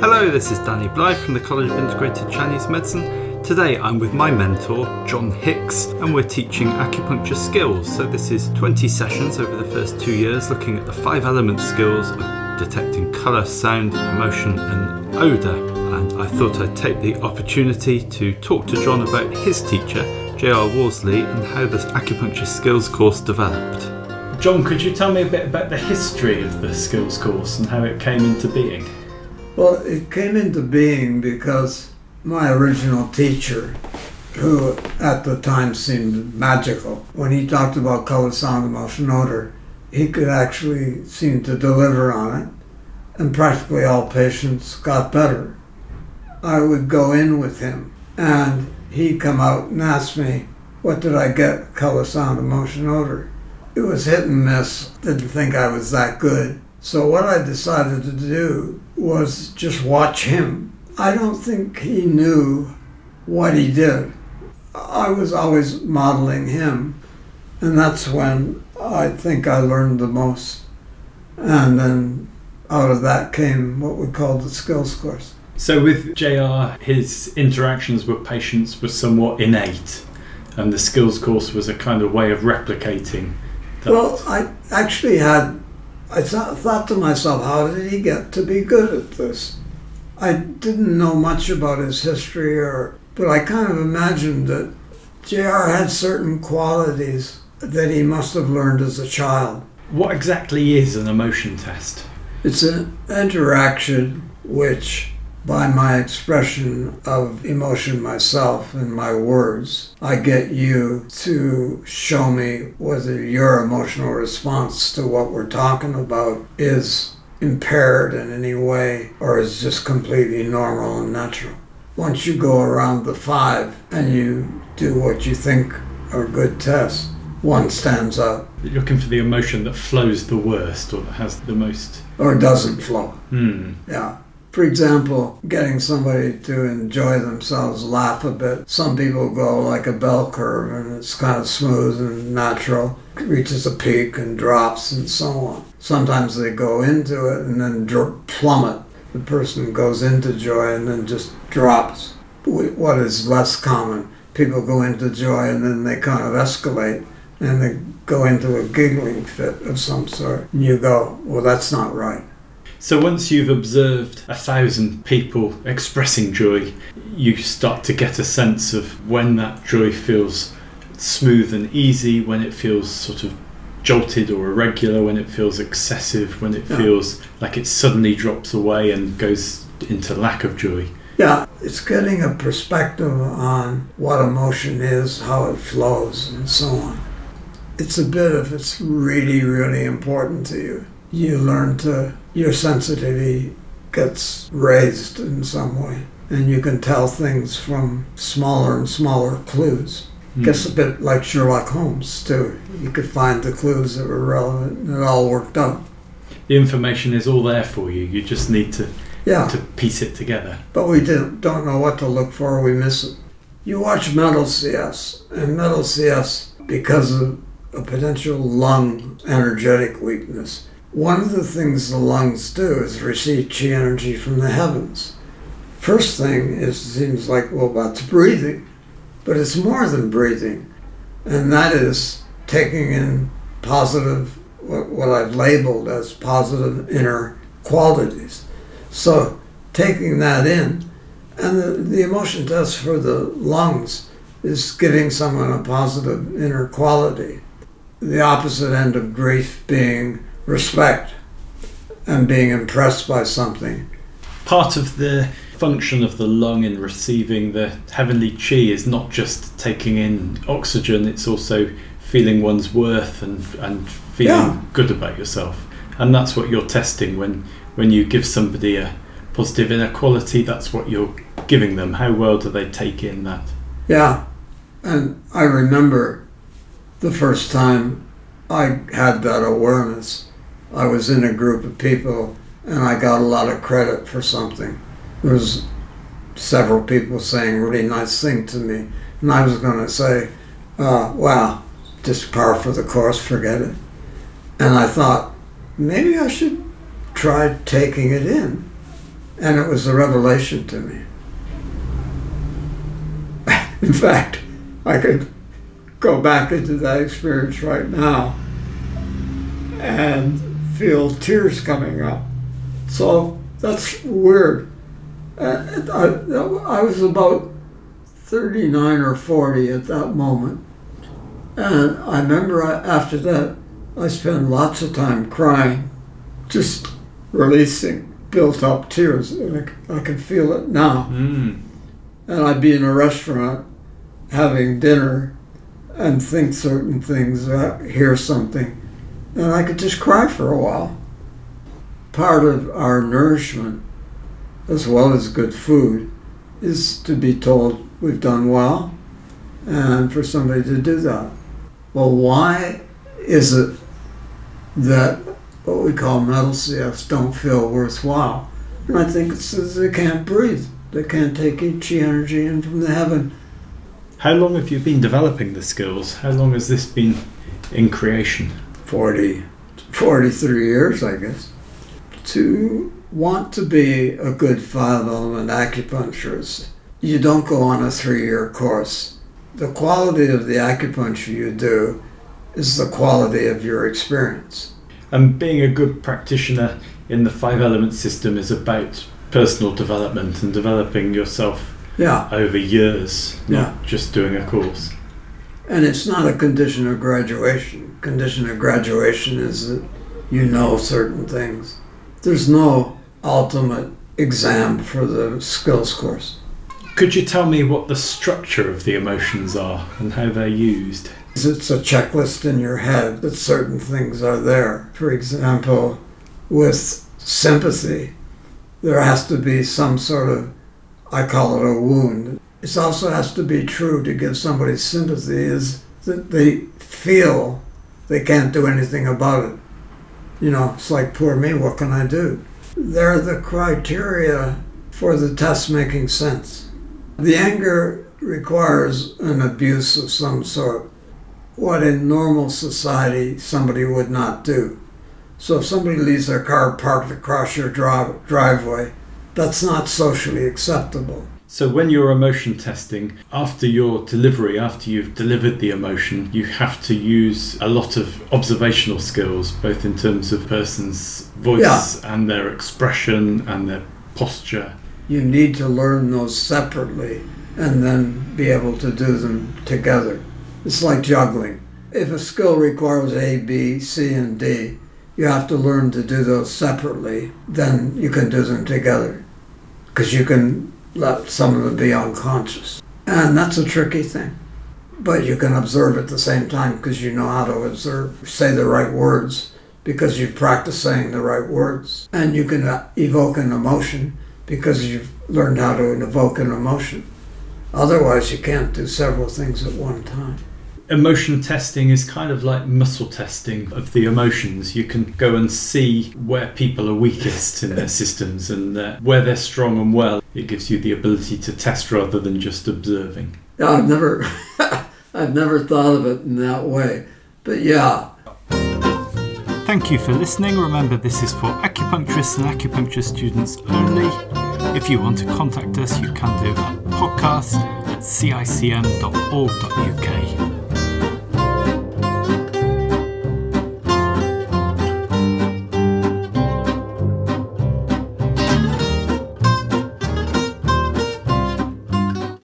Hello, this is Danny Blythe from the College of Integrated Chinese Medicine. Today I'm with my mentor, John Hicks, and we're teaching acupuncture skills. So, this is 20 sessions over the first two years looking at the five element skills of detecting colour, sound, emotion, and odour. And I thought I'd take the opportunity to talk to John about his teacher, J.R. Worsley, and how this acupuncture skills course developed. John, could you tell me a bit about the history of the skills course and how it came into being? Well, it came into being because my original teacher, who at the time seemed magical, when he talked about color, sound, emotion, odor, he could actually seem to deliver on it, and practically all patients got better. I would go in with him, and he'd come out and ask me, What did I get? Color, sound, emotion, odor. It was hit and miss. Didn't think I was that good. So what I decided to do was just watch him. I don't think he knew what he did. I was always modeling him, and that's when I think I learned the most. And then out of that came what we called the skills course. So with JR, his interactions with patients were somewhat innate, and the skills course was a kind of way of replicating well, I actually had, I thought, thought to myself, how did he get to be good at this? I didn't know much about his history, or but I kind of imagined that JR had certain qualities that he must have learned as a child. What exactly is an emotion test? It's an interaction which by my expression of emotion myself and my words, I get you to show me whether your emotional response to what we're talking about is impaired in any way or is just completely normal and natural. Once you go around the five and you do what you think are good tests, one stands out. You're looking for the emotion that flows the worst or that has the most. Or doesn't flow. Hmm. Yeah for example, getting somebody to enjoy themselves, laugh a bit. Some people go like a bell curve and it's kind of smooth and natural, reaches a peak and drops and so on. Sometimes they go into it and then dr- plummet. The person goes into joy and then just drops. What is less common? People go into joy and then they kind of escalate and they go into a giggling fit of some sort. And you go, well, that's not right. So once you've observed a thousand people expressing joy, you start to get a sense of when that joy feels smooth and easy, when it feels sort of jolted or irregular, when it feels excessive, when it yeah. feels like it suddenly drops away and goes into lack of joy. Yeah, it's getting a perspective on what emotion is, how it flows, and so on. It's a bit if it's really, really important to you you learn to, your sensitivity gets raised in some way. And you can tell things from smaller and smaller clues. Mm. Gets a bit like Sherlock Holmes, too. You could find the clues that were relevant, and it all worked out. The information is all there for you. You just need to yeah. to piece it together. But we didn't, don't know what to look for. We miss it. You watch Metal CF, and Metal CF, because of a potential lung energetic weakness, one of the things the lungs do is receive chi energy from the heavens. First thing is it seems like well that's breathing, but it's more than breathing, and that is taking in positive what, what I've labeled as positive inner qualities. So taking that in, and the, the emotion test for the lungs is giving someone a positive inner quality. The opposite end of grief being respect and being impressed by something. Part of the function of the lung in receiving the heavenly chi is not just taking in oxygen, it's also feeling one's worth and, and feeling yeah. good about yourself. And that's what you're testing when, when you give somebody a positive inner quality, that's what you're giving them. How well do they take in that? Yeah. And I remember the first time I had that awareness I was in a group of people and I got a lot of credit for something. There was several people saying really nice things to me, and I was going to say, uh, "Wow, just par for the course, forget it." And I thought maybe I should try taking it in. And it was a revelation to me. In fact, I could go back into that experience right now and feel tears coming up. So that's weird. Uh, I, I was about 39 or 40 at that moment. And I remember after that, I spent lots of time crying, just releasing built up tears. And I, I can feel it now. Mm. And I'd be in a restaurant having dinner and think certain things, uh, hear something, and I could just cry for a while. Part of our nourishment, as well as good food, is to be told we've done well and for somebody to do that. Well, why is it that what we call metal CFs don't feel worthwhile? And I think it's because they can't breathe. They can't take Chi energy in from the heaven. How long have you been developing the skills? How long has this been in creation? 40, 43 years, I guess. To want to be a good five element acupuncturist, you don't go on a three year course. The quality of the acupuncture you do is the quality of your experience. And being a good practitioner in the five element system is about personal development and developing yourself yeah. over years, not Yeah. just doing a course. And it's not a condition of graduation. Condition of graduation is that you know certain things. There's no ultimate exam for the skills course. Could you tell me what the structure of the emotions are and how they're used? It's a checklist in your head that certain things are there. For example, with sympathy, there has to be some sort of, I call it a wound. It also has to be true to give somebody sympathy is that they feel they can't do anything about it. You know, it's like, poor me, what can I do? They're the criteria for the test making sense. The anger requires an abuse of some sort, what in normal society somebody would not do. So if somebody leaves their car parked across your driveway, that's not socially acceptable. So, when you're emotion testing, after your delivery, after you've delivered the emotion, you have to use a lot of observational skills, both in terms of person's voice and their expression and their posture. You need to learn those separately and then be able to do them together. It's like juggling. If a skill requires A, B, C, and D, you have to learn to do those separately, then you can do them together. Because you can let some of them be unconscious. And that's a tricky thing. But you can observe at the same time because you know how to observe, say the right words because you've practiced saying the right words. And you can uh, evoke an emotion because you've learned how to evoke an emotion. Otherwise, you can't do several things at one time. Emotion testing is kind of like muscle testing of the emotions. You can go and see where people are weakest in their systems and uh, where they're strong and well. It gives you the ability to test rather than just observing. Yeah, I've never, I've never thought of it in that way. But yeah, Thank you for listening. Remember, this is for acupuncturists and acupuncture students only. If you want to contact us, you can do at podcast at cicm.org.uk.